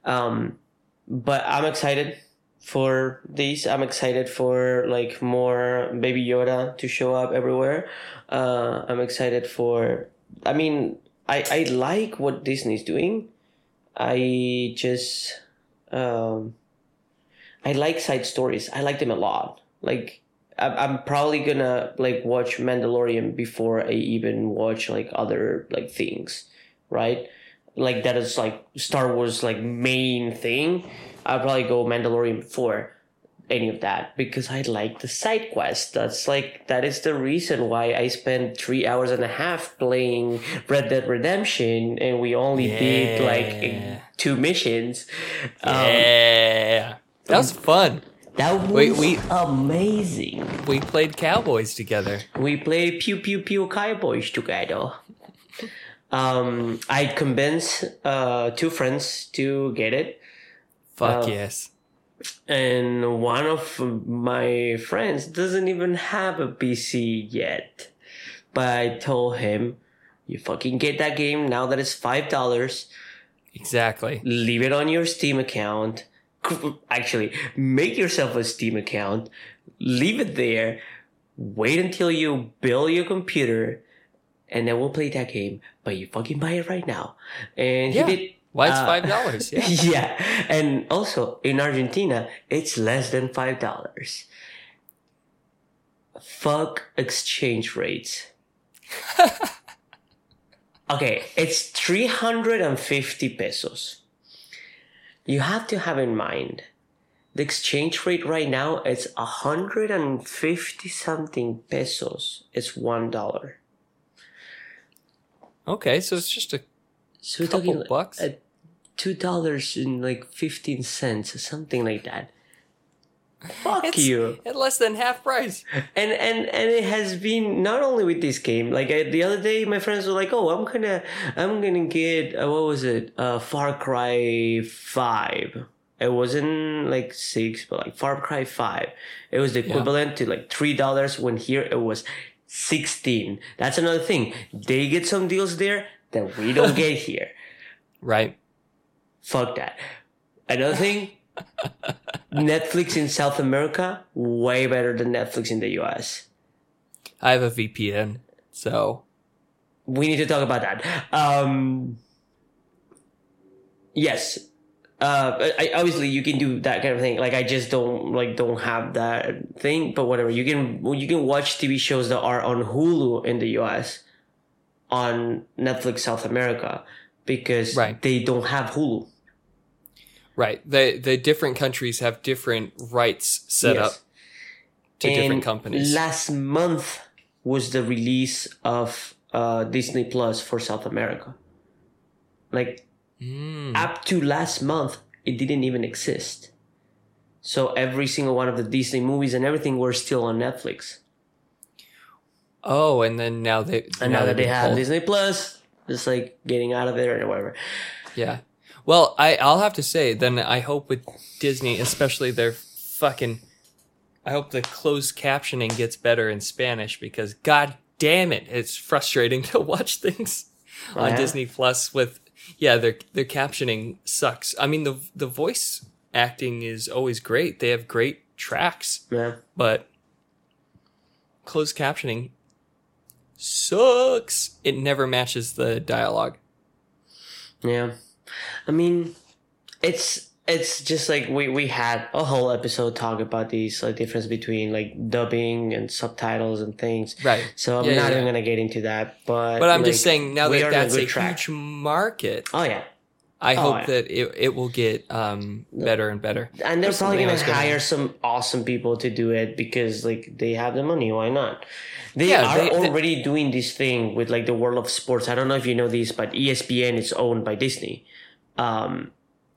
Um, but I'm excited for these. I'm excited for like more Baby Yoda to show up everywhere. Uh, I'm excited for. I mean, I I like what Disney's doing. I just um, I like side stories. I like them a lot. Like I'm, I'm probably gonna like watch Mandalorian before I even watch like other like things, right? Like that is like Star Wars like main thing. I'll probably go Mandalorian before any of that because I like the side quest. That's like that is the reason why I spent three hours and a half playing Red Dead Redemption and we only did like two missions. Um, yeah, that was fun. That was Wait, we- amazing. We played cowboys together. We play Pew Pew Pew Cowboys together. Um, I convinced uh, two friends to get it. Fuck Uh, yes. and one of my friends doesn't even have a PC yet. But I told him, "You fucking get that game now that it's five dollars. Exactly. leave it on your Steam account. Actually, make yourself a Steam account, leave it there, wait until you build your computer, and then we'll play that game. But you fucking buy it right now. And Yeah. he did. Why it's uh, five dollars? [LAUGHS] Yeah. yeah. And also in Argentina, it's less than five dollars. Fuck exchange rates. [LAUGHS] okay, it's 350 pesos. You have to have in mind the exchange rate right now is 150 something pesos. It's one dollar. Okay, so it's just a So couple talking bucks. uh, two dollars and like fifteen cents, something like that. Fuck It's you. at less than half price. And and and it has been not only with this game. Like I, the other day, my friends were like, "Oh, I'm gonna I'm gonna get uh, what was it? Uh, Far Cry Five. It wasn't like six, but like Far Cry Five. It was the Yeah. equivalent to like three dollars. When here it was sixteen. That's another thing. They get some deals there that we don't [LAUGHS] get here. Right. Fuck that. Another thing, Netflix in South America way better than Netflix in the US. I have a VPN, so We need to talk about that. Um, yes. Uh, I, obviously you can do that kind of thing. Like I just don't like don't have that thing, but whatever. You can you can watch TV shows that are on Hulu in the US, on Netflix South America, because Right. they don't have Hulu. Right. The the different countries have different rights set Yes. up to different companies. Last month was the release of uh, Disney Plus for South America. Like Mm. up to last month, it didn't even exist. So every single one of the Disney movies and everything were still on Netflix. Oh, and then now they And now, that they've they have. Disney Plus, just like getting out of it or whatever. Yeah. Well, I I'll have to say then I hope with Disney, especially their fucking I hope the closed captioning gets better in Spanish because god damn it, it's frustrating [LAUGHS] to watch things on yeah? Disney Plus with yeah, their their captioning sucks. I mean the the voice acting is always great. They have great tracks, Yeah. but closed captioning sucks. It never matches the dialogue. Yeah. I mean, it's it's just like we we had a whole episode talk about these like difference between like dubbing and subtitles and things. Right. So I'm Yeah, not yeah, even gonna get into that. But But I'm like, just saying now that a that's a, track. huge market, Oh yeah. I Oh, hope yeah. that it, it will get um, better and better. And they're There's probably gonna gonna- hire some awesome people to do it because like they have the money. Why not? They Yeah, are they- they- already doing this thing with like the world of sports. I don't know if you know this, but ESPN is owned by Disney. Um,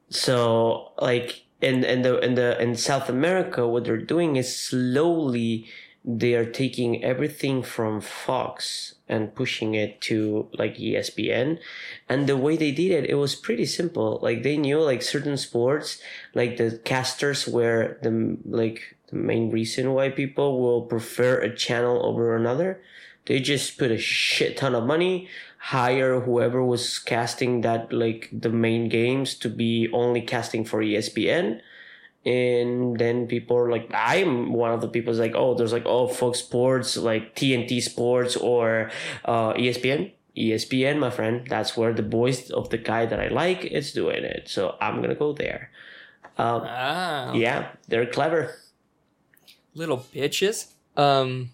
so like in in the in the in South America, what they're doing is slowly they are taking everything from Fox and pushing it to like ESPN. And the way they did it, it was pretty simple. Like they knew like certain sports, like the casters were the like the main reason why people will prefer a channel over another. They just put a shit ton of money, hire whoever was casting that like the main games to be only casting for ESPN. And then people are like, I'm one of the people who's like, oh, there's like, oh, Fox Sports, like TNT Sports or uh, ESPN. ESPN, my friend, that's where the voice of the guy that I like is doing it. So I'm gonna go there. Um, Ah, yeah, they're clever. little bitches. Um,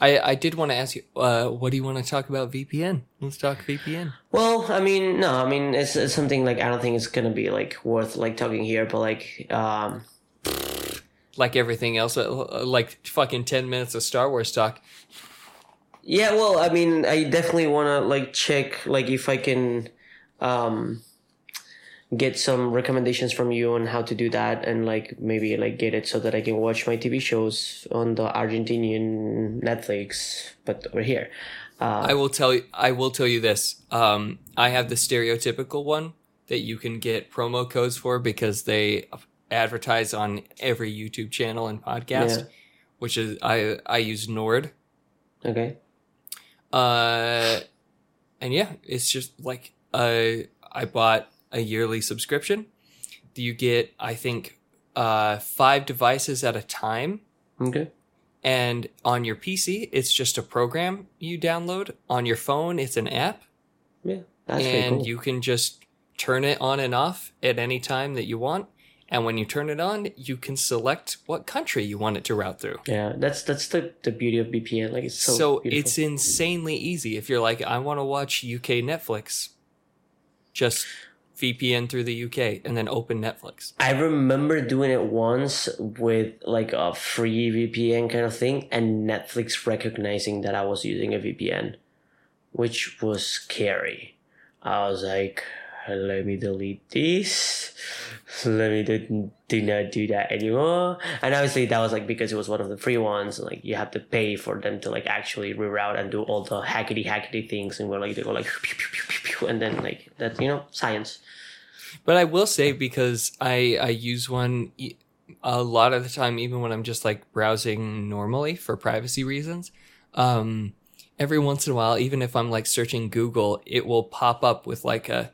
I I did want to ask you, uh, what do you want to talk about VPN? Let's talk VPN. Well, I mean, no, I mean, it's, it's something like I don't think it's gonna be like worth like talking here, but like, um, Like everything else, uh, like fucking ten minutes of Star Wars talk. yeah, well, I mean, I definitely wanna like check like if I can, um, get some recommendations from you on how to do that and like maybe like get it so that I can watch my TV shows on the Argentinian Netflix, but over here. Uh, I will tell you. I will tell you this. Um, I have the stereotypical one that you can get promo codes for because they advertise on every YouTube channel and podcast, Yeah. which is I I use Nord. okay. Uh, and yeah, it's just like uh, I bought a yearly subscription. You get, I think, uh, five devices at a time. Okay. And on your PC, it's just a program you download. On your phone, it's an app. Yeah. That's and cool. you can just turn it on and off at any time that you want. And when you turn it on, you can select what country you want it to route through. yeah, that's that's the, the beauty of VPN. Like it's so, So, beautiful. it's insanely easy. If you're like, I want to watch UK Netflix, just VPN through the UK and then open Netflix. I remember doing it once with like a free VPN kind of thing, and Netflix recognizing that I was using a VPN, which was scary. I was like, let me delete this. Let me do, do not do that anymore. And obviously that was like because it was one of the free ones. Like you have to pay for them to like actually reroute and do all the hackety hackety things. And we're like they go like pew, pew, pew, pew, pew, and then like that you know science. But I will say because I I use one a lot of the time, even when I'm just like browsing normally for privacy reasons. Um, every once in a while, even if I'm like searching Google, it will pop up with like a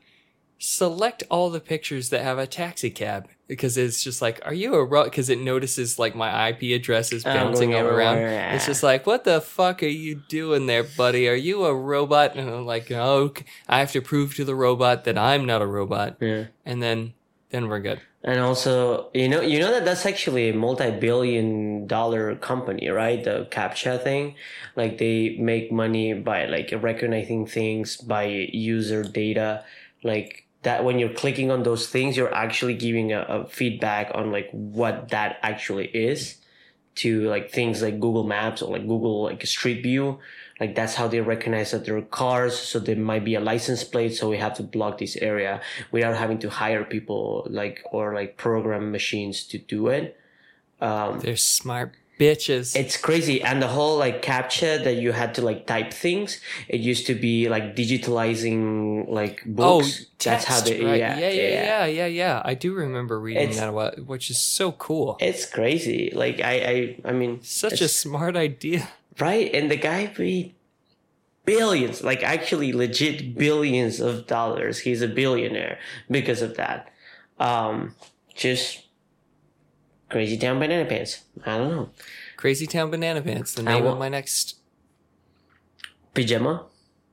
select all the pictures that have a taxi cab because it's just like, are you a ro? Because it notices like my IP address is Oh, bouncing all around. It's just like, what the fuck are you doing there, buddy? Are you a robot? And I'm like, oh. I have to prove to the robot that I'm not a robot Yeah. and then then we're good. And also, you know, you know that that's actually a multi-billion-dollar company, right? The CAPTCHA thing, like they make money by like recognizing things by user data, like that. When you're clicking on those things, you're actually giving a, a feedback on like what that actually is to like things like Google Maps or like Google like Street View. Like that's how they recognize that there are cars. So there might be a license plate. So we have to block this area without having to hire people like or like program machines to do it. Um, They're smart bitches. it's crazy, and the whole like captcha that you had to like type things. It used to be like digitalizing like oh, books. text, that's how they right? yeah yeah, yeah, yeah, yeah, yeah. I do remember reading It's- that, which is so cool. It's crazy. Like I I I mean Such a smart idea. [LAUGHS] right, and the guy made billions, like actually legit billions of dollars. He's a billionaire because of that. Um, just crazy town banana pants. I don't know. Crazy Town Banana Pants, the name of my next. Pajama,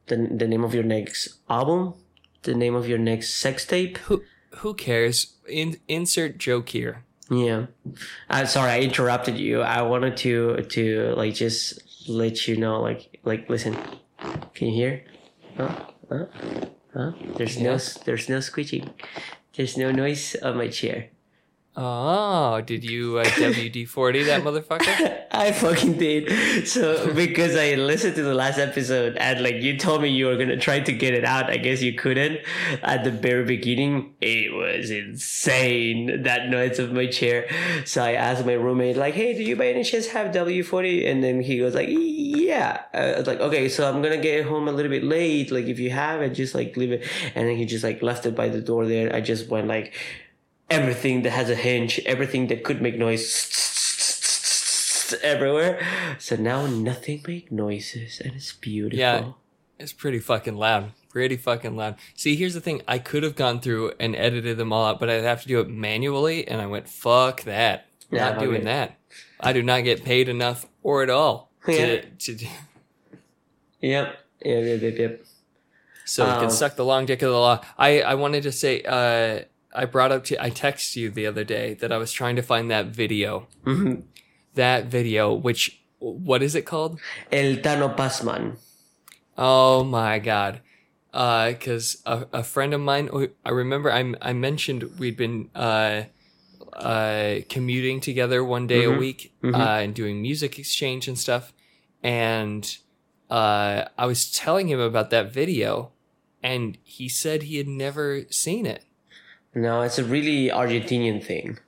the the name of your next album, the name of your next sex tape. Who who cares? In, insert joke here. Yeah, I'm sorry I interrupted you. I wanted to to like just let you know, like like listen. Can you hear? Huh? Huh? Huh? There's no Yes. there's no squeaking. There's no noise on my chair. Oh, did you uh, WD forty that motherfucker? [LAUGHS] I fucking did. So because I listened to the last episode and like you told me you were gonna try to get it out, I guess you couldn't at the very beginning. It was insane that noise of my chair. So I asked my roommate like, "Hey, do you by any chance have W forty?" And then he goes like, "Yeah." I was like, "Okay, so I'm gonna get home a little bit late. Like if you have it, just like leave it." And then he just like left it by the door there. I just went like everything that has a hinge, everything that could make noise everywhere. So now nothing make noises and it's beautiful. Yeah. It's pretty fucking loud. Pretty fucking loud. See, here's the thing. I could have gone through and edited them all out, but I'd have to do it manually, and I went, fuck that. Yeah, not doing okay. that. I do not get paid enough or at all to, Yeah. to do Yep. Yep, yep, yep, yep. So you Um, can suck the long dick of the law. I, I wanted to say, uh, I brought up to, I texted you the other day that I was trying to find that video. Mhm. That video, which, what is it called? El Tano Pasman. Oh my god. Uh, cause a, a friend of mine, oh, I remember I, I mentioned we'd been, uh, uh, commuting together one day a Mhm. week, Mhm. uh, and doing music exchange and stuff. And, uh, I was telling him about that video and he said he had never seen it. No, it's a really Argentinian thing.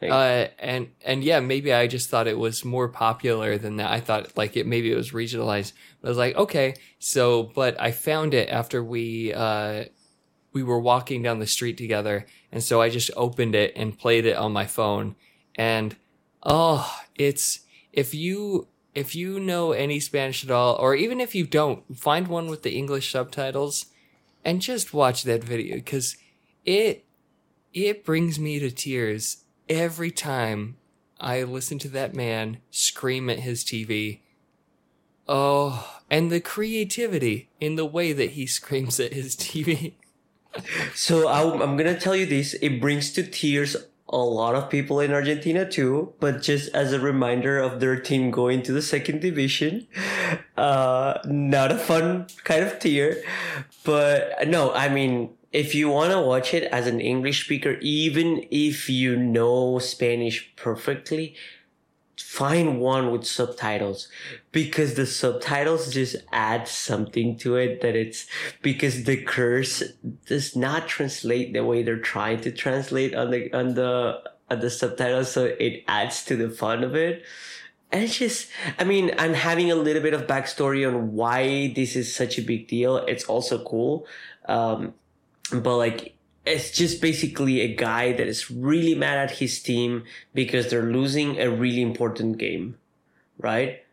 Like- Uh, and, and yeah, maybe I just thought it was more popular than that. I thought like it, maybe it was regionalized. I was like, okay, so, but I found it after we, uh, we were walking down the street together. And so I just opened it and played it on my phone. And, oh, it's, if you, if you know any Spanish at all, or even if you don't, find one with the English subtitles and just watch that video because it it brings me to tears every time I listen to that man scream at his TV. Oh, and the creativity in the way that he [LAUGHS] screams at his TV. So I, I'm gonna tell you this: it brings to tears a lot of people in Argentina too. But just as a reminder of their team going to the second division, uh, not a fun kind of tear. But no, I mean, if you want to watch it as an English speaker, even if you know Spanish perfectly, find one with subtitles. Because the subtitles just add something to it that it's because the curse does not translate the way they're trying to translate on the on the on the subtitles so it adds to the fun of it. And it's just i mean i'm having a little bit of backstory on why this is such a big deal. It's also cool. Um but like it's just basically a guy that is really mad at his team because they're losing a really important game, right?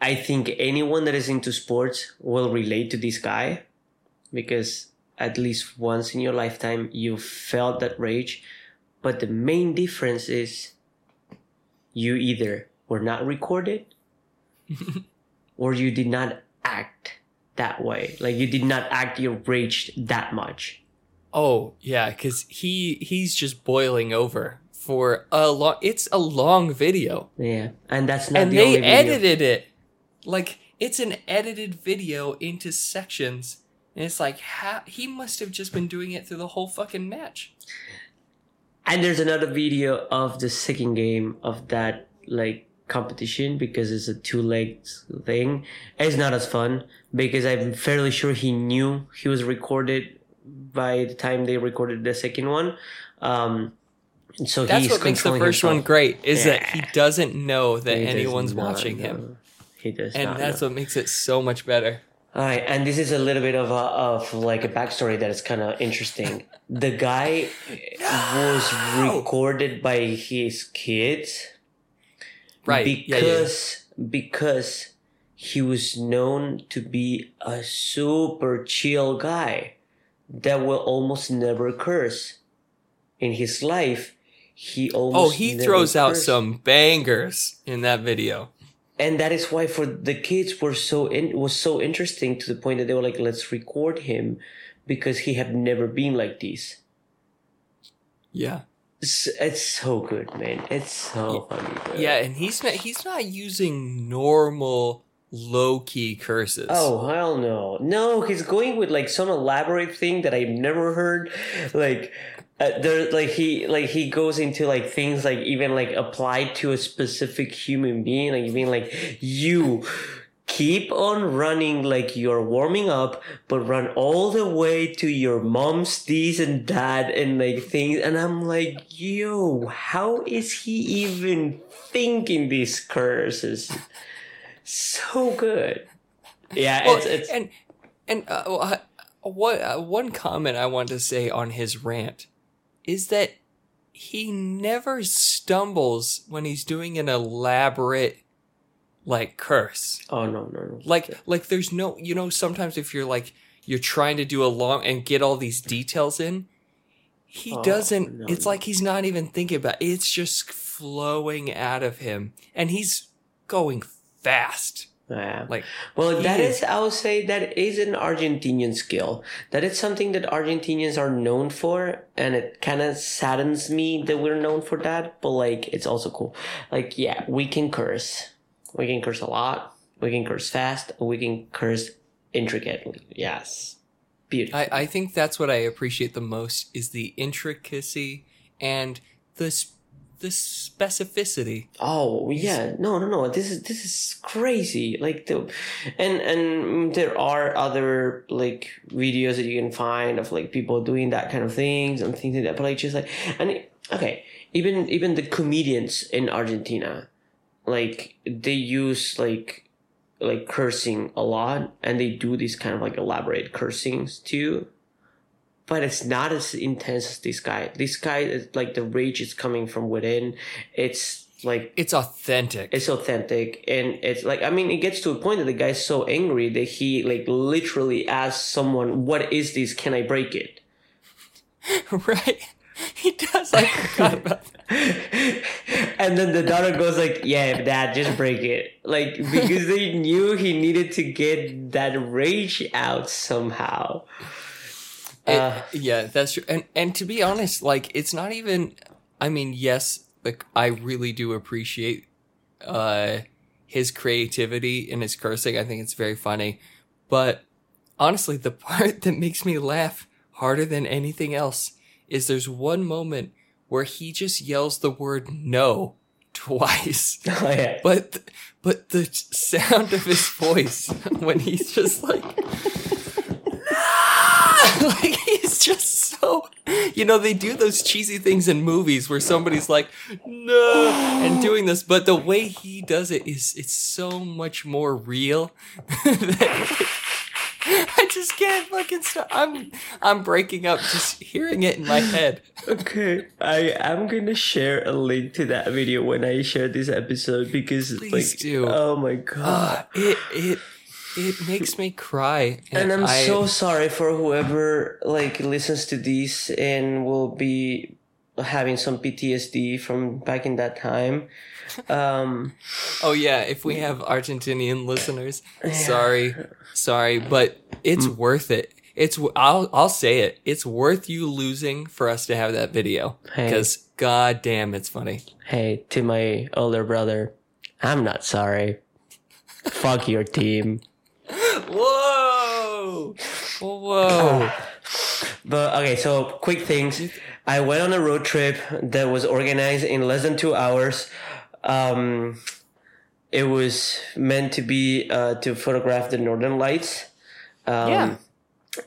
I think anyone that is into sports will relate to this guy because at least once in your lifetime you felt that rage. But the main difference is you either were not recorded [LAUGHS] or you did not act that way. Like you did not act your rage that much. Oh yeah, because he he's just boiling over for a long. It's a long video, Yeah, and that's not and the they edited it like it's an edited video into sections, and it's like ha- he must have just been doing it through the whole fucking match. And there's another video of the second game of that like competition because it's a two legs thing. It's not as fun because I'm fairly sure he knew he was recorded by the time they recorded the second one. Um, so That's he's what makes the first one great is that he doesn't know that He anyone's watching him. He does and that's know. what makes it so much better. All right, and this is a little bit of a, of like a backstory that is kind of interesting. [LAUGHS] The guy was recorded by his kids, Right? yeah, yeah. Because because he was known to be a super chill guy that will almost never curse. In his life, he oh, almost Oh, he throws out some bangers in that video. and that is why for the kids were so in was so interesting to the point that they were like let's record him because he had never been like this Yeah. it's, it's so good man it's so funny bro. Yeah, and he's not he's not using normal low key curses. oh hell no. No he's going with like some elaborate thing that i've never heard. Like uh, there like he like he goes into like things like even like applied to a specific human being like you mean like you keep on running like you're warming up but run all the way to your mom's this and that and like things. And i'm like yo how is he even thinking these curses so good yeah Well, it's, it's and and uh, uh, what uh, one comment I want to say on his rant is that he never stumbles when he's doing an elaborate like curse. oh no no no Like like there's no you know sometimes if you're like you're trying to do a long and get all these details in he Oh, doesn't no, it's no. like he's not even thinking about it. it's just flowing out of him and he's going fast yeah like Well, that is- is, I would say, that is an Argentinian skill. That is something that Argentinians are known for, and it kind of saddens me that we're known for that. But like, it's also cool. Like, yeah, we can curse. We can curse a lot. We can curse fast. We can curse intricately. Yes, beautiful. I, I think that's what I appreciate the most is the intricacy and the s- the specificity. Oh yeah, no, no, no. This is this is crazy. Like the, and and there are other like videos that you can find of like people doing that kind of things and things like that. But like just like and okay, even even the comedians in Argentina, like they use like like cursing a lot, and they do these kind of like elaborate cursings too. But it's not as intense as this guy. This guy is like the rage is coming from within. It's like It's authentic. it's authentic and it's like i mean it gets to a point that the guy's so angry that he like literally asks someone what is this can i break it [LAUGHS] right. He does. I forgot [LAUGHS] about that. and then the daughter goes like, "Yeah, dad, just break it." Like because they knew he needed to get that rage out somehow. It- Uh, yeah, that's true. And and to be honest, like it's not even. I mean, yes, like I really do appreciate uh his creativity and his cursing. I think it's very funny, but honestly, the [LAUGHS] part that makes me laugh harder than anything else is there's one moment where he just yells the word no [LAUGHS] twice. [LAUGHS] oh yeah. But but the sound of his voice when he's just like! [LAUGHS] like he's just so, you know, they do those cheesy things in movies where somebody's like, no, and [GASPS] doing this, but the way he does it is it's so much more real. [LAUGHS] [LAUGHS] I just can't fucking stop. I'm I'm breaking up just hearing it in my head. Okay, I am gonna share a link to that video when I share this episode because Please like, do. oh my god. Uh, it it it makes me cry, and I'm I- so sorry for whoever like listens to this and will be having some PTSD from back in that time. Um, Oh yeah, if we have Argentinian listeners, sorry, sorry, but it's Mm. worth it. It's I'll I'll say it. It's worth you losing for us to have that video Hey. because god damn, it's funny. hey, to my older brother, I'm not sorry. Fuck your team. Whoa, whoa. But okay, so quick things. I went on a road trip that was organized in less than two hours. Um, it was meant to be uh, to photograph the northern lights. Um, Yeah.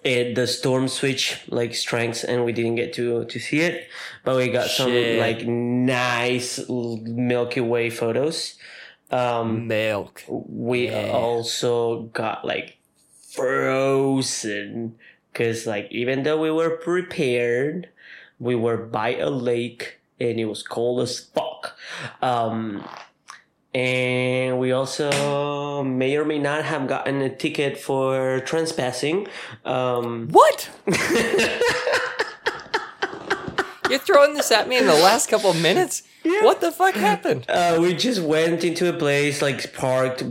It the storm switch like strengths, and we didn't get to to see it, but we got some like nice Milky Way photos. Um, Milk. we Yeah. also got like frozen because like even though we were prepared we were by a lake and it was cold as fuck um and we also may or may not have gotten a ticket for trespassing um What? [LAUGHS] You're throwing this at me in the last couple of minutes? What the fuck happened? Uh, we just went into a place, like parked,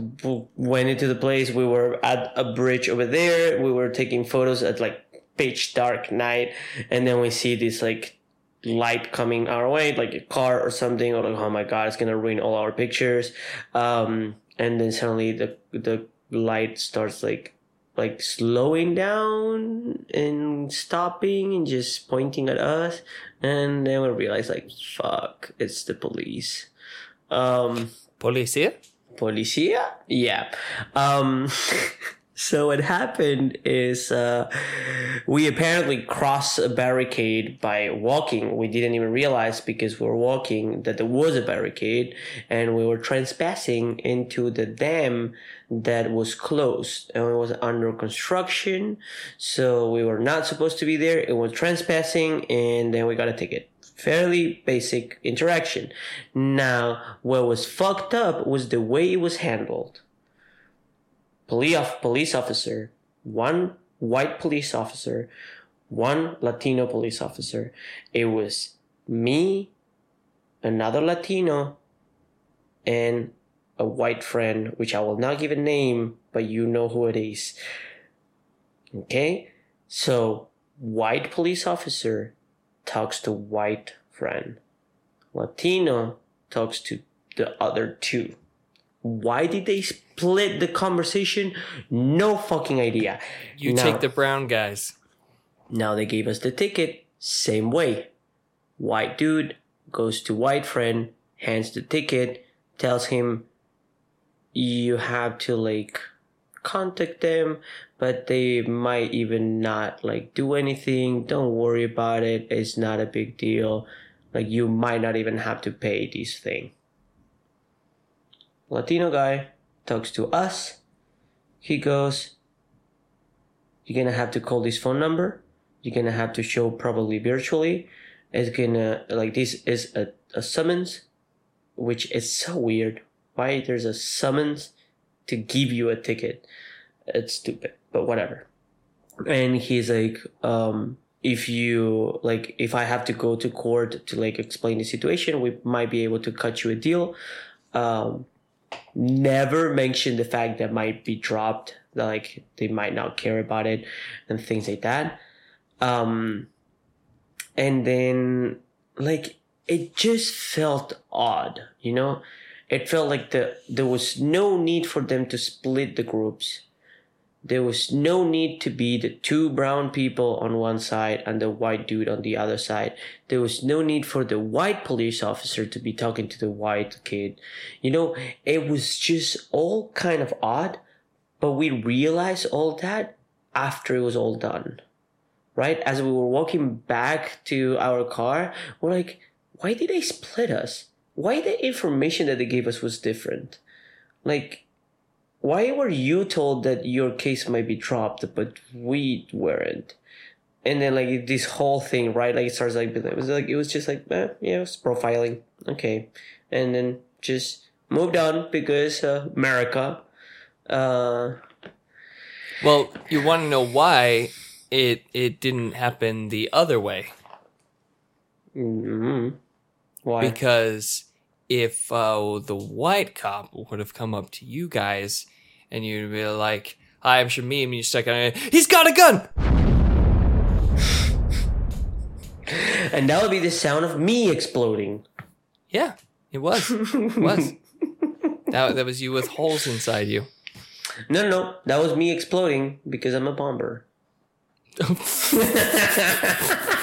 went into the place. We were at a bridge over there. We were taking photos at like pitch dark night, and then we see this like light coming our way, like a car or something. Or like, oh my god, it's gonna ruin all our pictures. Um, and then suddenly the the light starts like like slowing down and stopping and just pointing at us and then we realized like fuck it's the police. Um Policia? policia? Yeah. Um [LAUGHS] so what happened is uh we apparently crossed a barricade by walking. We didn't even realize because we were walking that there was a barricade and we were trespassing into the dam that was closed and it was under construction. So we were not supposed to be there. It was trespassing and then we got a ticket. Fairly basic interaction. Now what was fucked up was the way it was handled police officer one white police officer one latino police officer it was me another latino and a white friend, which I will not give a name, but you know who it is. Okay? So, white police officer talks to white friend. Latino talks to the other two. Why did they split the conversation? No fucking idea. You Now- take the brown guys. now they gave us the ticket, same way. White dude goes to white friend, hands the ticket, tells him you have to like contact them, but they might even not like do anything. Don't worry about it. It's not a big deal. Like you might not even have to pay this thing. Latino guy talks to us. He goes, You're gonna have to call this phone number. You're gonna have to show probably virtually. It's gonna like this is a, a summons which is so weird. Why there's a summons to give you a ticket? It's stupid but whatever. And he's like um if you like if i have to go to court to like explain the situation we might be able to cut you a deal. Um never mention the fact that might be dropped like they might not care about it and things like that. Um and then like it just felt odd you know? It felt like the there was no need for them to split the groups there was no need to be the two brown people on one side and the white dude on the other side. There was no need for the white police officer to be talking to the white kid. You know, it was just all kind of odd, but we realized all that after it was all done. Right? As we were walking back to our car, we're like, why did they split us? Why the information that they gave us was different? Like, why were you told that your case might be dropped but we weren't? And then like this whole thing right? Like it starts like it was like it was just like eh, yeah it's profiling. Okay. And then just moved on because uh, america. Uh well you want to know why it it didn't happen the other way. Mm-hmm. why? Because if uh, the white cop would have come up to you guys and you'd be like, "Hi, I'm Shamim," and you stuck on He's got a gun. [LAUGHS] and that would be the sound of me exploding. Yeah, it was. It was. [LAUGHS] that, that was you with holes inside you. No, no, no. That was me exploding because I'm a bomber. [LAUGHS]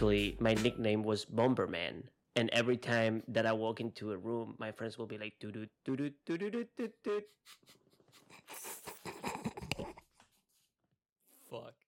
actually my nickname was Bomberman. And every time that I walk into a room, my friends will be like, doo doo doo doo doo doo doo doo. Fuck.